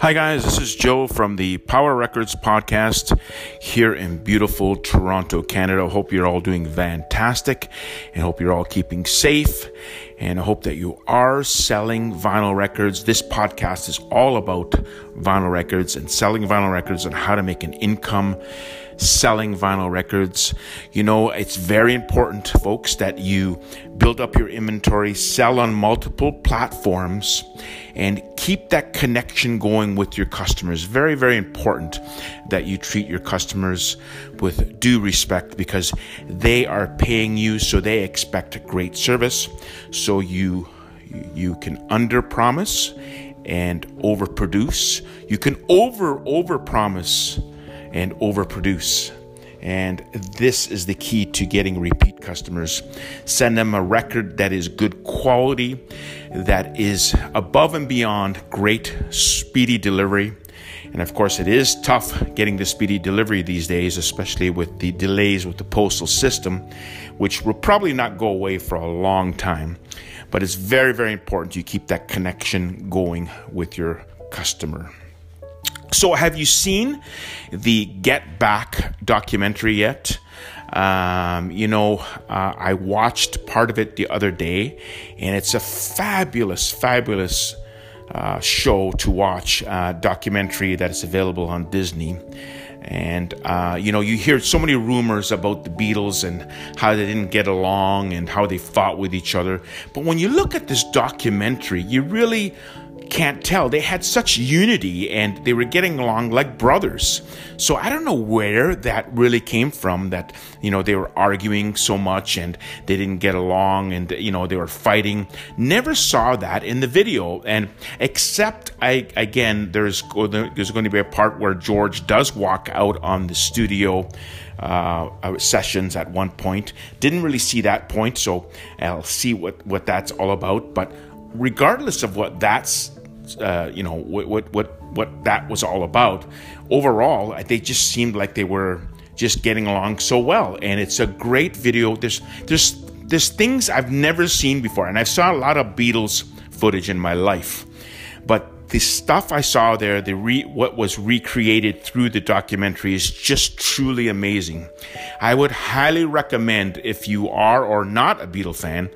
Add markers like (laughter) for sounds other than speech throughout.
Hi, guys. This is Joe from the Power Records podcast here in beautiful Toronto, Canada. Hope you're all doing fantastic and hope you're all keeping safe. And I hope that you are selling vinyl records. This podcast is all about vinyl records and selling vinyl records and how to make an income selling vinyl records. You know, it's very important, folks, that you build up your inventory, sell on multiple platforms, and keep that connection going with your customers. Very, very important that you treat your customers with due respect because they are paying you, so they expect a great service. So you you can under promise and overproduce. You can over over promise and overproduce. And this is the key to getting repeat customers. Send them a record that is good quality, that is above and beyond great speedy delivery. And of course, it is tough getting the speedy delivery these days, especially with the delays with the postal system, which will probably not go away for a long time. But it's very, very important you keep that connection going with your customer. So, have you seen the Get Back documentary yet? Um, you know, uh, I watched part of it the other day, and it's a fabulous, fabulous uh, show to watch, uh, documentary that is available on Disney. And, uh, you know, you hear so many rumors about the Beatles and how they didn't get along and how they fought with each other. But when you look at this documentary, you really can't tell. They had such unity and they were getting along like brothers. So I don't know where that really came from that, you know, they were arguing so much and they didn't get along and, you know, they were fighting. Never saw that in the video. And except, I, again, there's, there's going to be a part where George does walk out on the studio. Uh, uh, sessions at one point. Didn't really see that point, so I'll see what, what that's all about. But regardless of what that's uh, you know what, what what what that was all about. Overall, they just seemed like they were just getting along so well, and it's a great video. There's there's there's things I've never seen before, and I saw a lot of Beatles footage in my life, the stuff I saw there, the re, what was recreated through the documentary is just truly amazing. I would highly recommend if you are or not a Beatle fan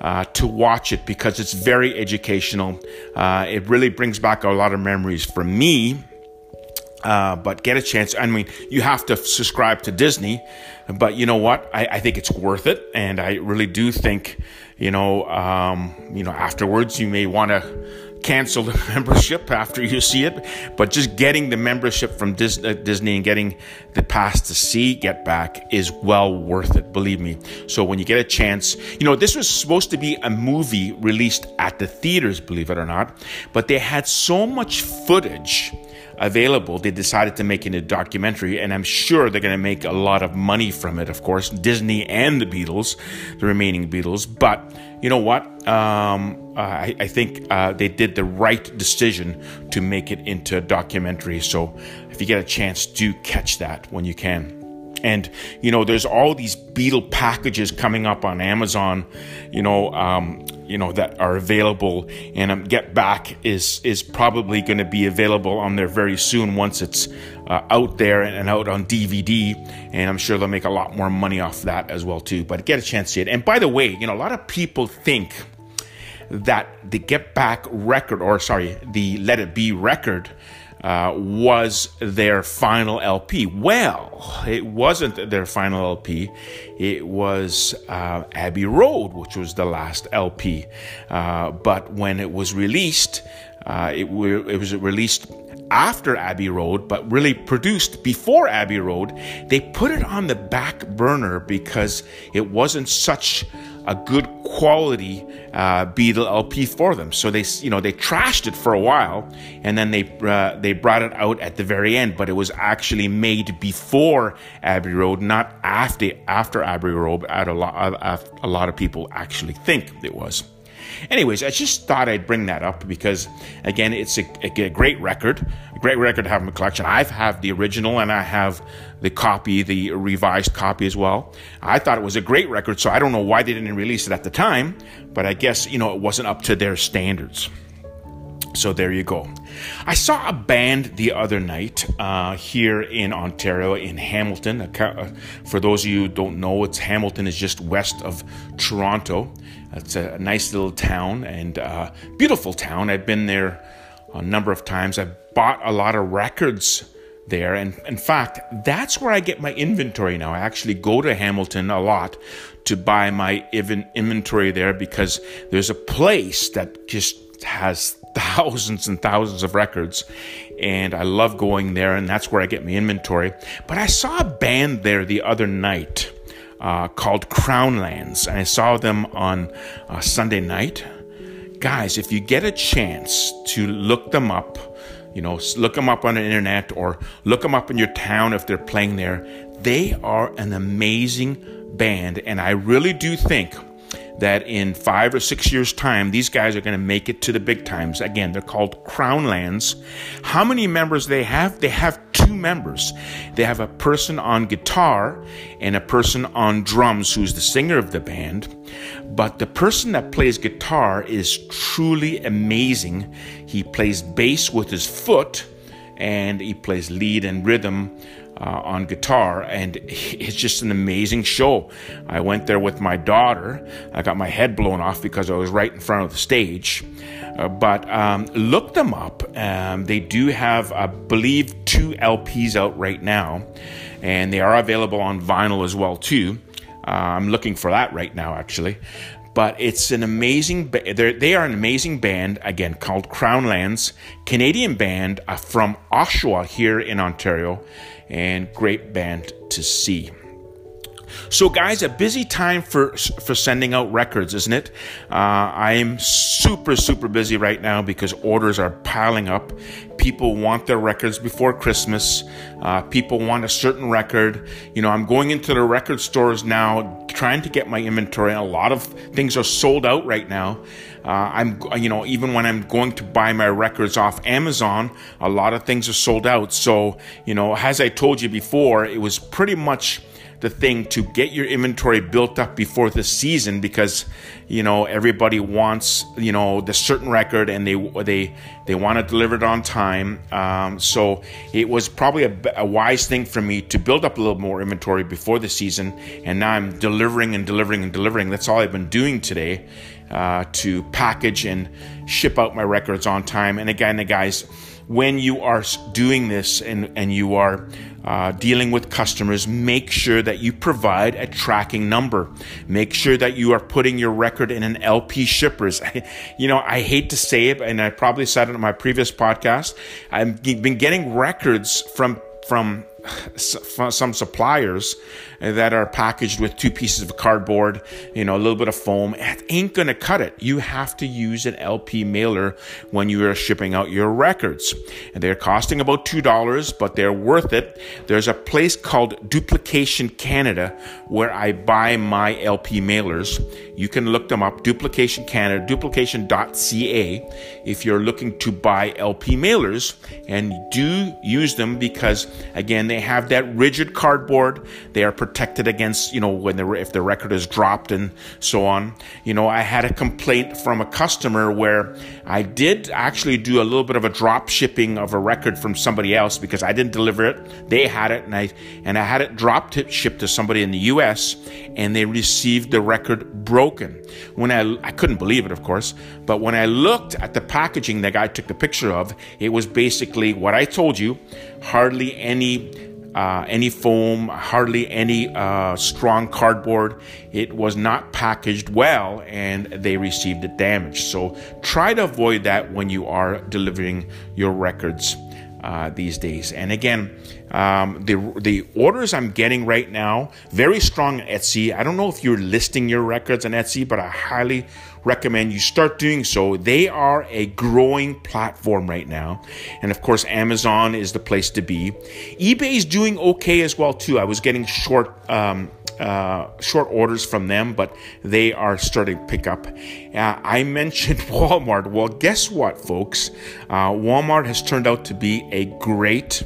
uh, to watch it because it's very educational. Uh, it really brings back a lot of memories for me. Uh, but get a chance. I mean, you have to subscribe to Disney, but you know what? I, I think it's worth it, and I really do think, you know, um, you know, afterwards you may want to cancel the (laughs) membership after you see it, but just getting the membership from uh, Disney and getting the pass to see Get Back is well worth it, believe me. So when you get a chance, you know, this was supposed to be a movie released at the theaters, believe it or not, but they had so much footage available, they decided to make it a documentary, and I'm sure they're going to make a lot of money from it, of course, Disney and the Beatles, the remaining Beatles. But you know what? Um, I, I, think uh, they did the right decision to make it into a documentary. So if you get a chance, do catch that when you can. And you know, there's all these Beatle packages coming up on Amazon. You know, um, you know that are available. And um, get back is is probably going to be available on there very soon once it's uh, out there and out on dvd and i'm sure they'll make a lot more money off that as well too. But get a chance to see it. And by the way you know a lot of people think that the get back record or sorry the let it be record uh, was their final LP. Well, it wasn't their final LP. It was uh, Abbey Road, which was the last LP. Uh, but when it was released, uh, it, it was released after Abbey Road, but really produced before Abbey Road. They put it on the back burner because it wasn't such a good quality uh, Beatle LP for them. So they, you know, they trashed it for a while, and then they uh, they brought it out at the very end. But it was actually made before Abbey Road, not after after Abbey Road. At a lot, a lot of people actually think it was. Anyways, I just thought I'd bring that up because, again, it's a, a great record, a great record to have in my collection. I've have the original and I have the copy, the revised copy as well. I thought it was a great record, so I don't know why they didn't release it at the time, but I guess, you know, it wasn't up to their standards. So there you go. I saw a band the other night uh, here in Ontario, in Hamilton. Uh, for those of you who don't know, it's Hamilton is just west of Toronto. It's a nice little town and uh, beautiful town. I've been there a number of times. I've bought a lot of records there. And in fact, that's where I get my inventory now. I actually go to Hamilton a lot to buy my inventory there because there's a place that just has thousands and thousands of records and I love going there and that's where I get my inventory. But I saw a band there the other night uh, called Crownlands and I saw them on uh, Sunday night. Guys, if you get a chance to look them up, you know, look them up on the internet or look them up in your town if they're playing there. They are an amazing band, and I really do think that in five or six years' time, these guys are going to make it to the big times. Again, they're called Crownlands. How many members they have? They have two members. They have a person on guitar and a person on drums who's the singer of the band. But the person that plays guitar is truly amazing. He plays bass with his foot and he plays lead and rhythm uh, on guitar, and (laughs) it's just an amazing show. I went there with my daughter. I got my head blown off because I was right in front of the stage. Uh, but um, look them up. Um, they do have, I believe, two LPs out right now, and they are available on vinyl as well too. Uh, I'm looking for that right now, actually but it's an amazing they are an amazing band again called crownlands canadian band uh, from oshawa here in ontario and great band to see so, guys, a busy time for for sending out records, isn't it? Uh, I'm super super busy right now because orders are piling up. People want their records before Christmas. Uh, people want a certain record. You know, I'm going into the record stores now, trying to get my inventory. A lot of things are sold out right now. Uh, I'm, you know, even when I'm going to buy my records off Amazon, a lot of things are sold out. So, you know, as I told you before, it was pretty much the thing to get your inventory built up before the season because you know everybody wants you know the certain record and they they they want to deliver it on time. Um, so it was probably a, a, wise thing for me to build up a little more inventory before the season. And now i'm delivering and delivering and delivering. That's all i've been doing today uh, to package and ship out my records on time. And again the guys when you are doing this and, and you are uh, dealing with customers, make sure that you provide a tracking number. Make sure that you are putting your record in an LP shippers. (laughs) you know, I hate to say it, and I probably said it in my previous podcast. I've been getting records from from some suppliers that are packaged with two pieces of cardboard, you know, a little bit of foam. It ain't gonna cut it. You have to use an LP mailer when you are shipping out your records. And they're costing about $2, but they're worth it. There's a place called Duplication Canada where I buy my LP mailers. You can look them up, Duplication Canada, duplication.ca, if you're looking to buy LP mailers and do use them because, again, they have that rigid cardboard. They are protected against, you know, when the if the record is dropped and so on. You know, I had a complaint from a customer where I did actually do a little bit of a drop shipping of a record from somebody else because I didn't deliver it. They had it, and I and I had it dropped shipped to somebody in the U.S. and they received the record broken. When I I couldn't believe it, of course, but when I looked at the packaging the guy took the picture of, it was basically what I told you, hardly any uh, any foam, hardly any uh, strong cardboard. It was not packaged well and they received the damage. So try to avoid that when you are delivering your records uh, these days. And again, um, the the orders I'm getting right now very strong Etsy. I don't know if you're listing your records on Etsy, but I highly recommend you start doing so. They are a growing platform right now, and of course, Amazon is the place to be. eBay is doing okay as well too. I was getting short. Um, uh, short orders from them, but they are starting to pick up. Uh, I (laughs) mentioned Walmart. Well, guess what, folks? Uh, Walmart has turned out to be a great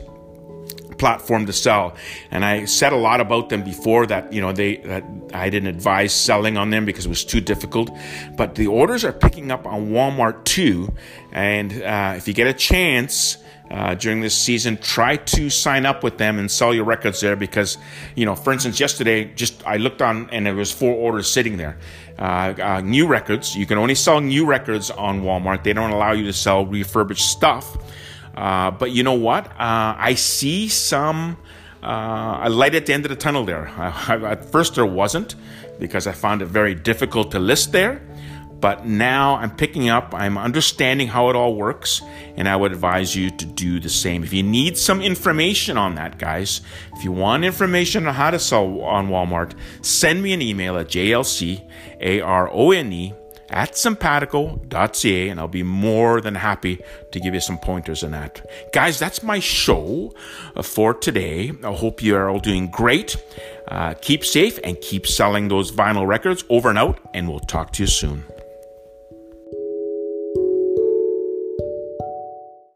platform to sell. And I said a lot about them before that, you know, they that I didn't advise selling on them because it was too difficult. But the orders are picking up on Walmart too. And uh, if you get a chance, uh, during this season. Try to sign up with them and sell your records there because, you know, for instance, yesterday, just I looked on and there was four orders sitting there. Uh, uh, new records. You can only sell new records on Walmart. They don't allow you to sell refurbished stuff. Uh, but you know what? Uh, I see some a light at the end of the tunnel there. (laughs) at first, there wasn't because I found it very difficult to list there. But now I'm picking up, I'm understanding how it all works, and I would advise you to do the same. If you need some information on that, guys, if you want information on how to sell on Walmart, send me an email at jlcarone at simpatico.ca and I'll be more than happy to give you some pointers on that. Guys, that's my show uh, for today. I hope you are all doing great. Uh, keep safe and keep selling those vinyl records over and out, and we'll talk to you soon.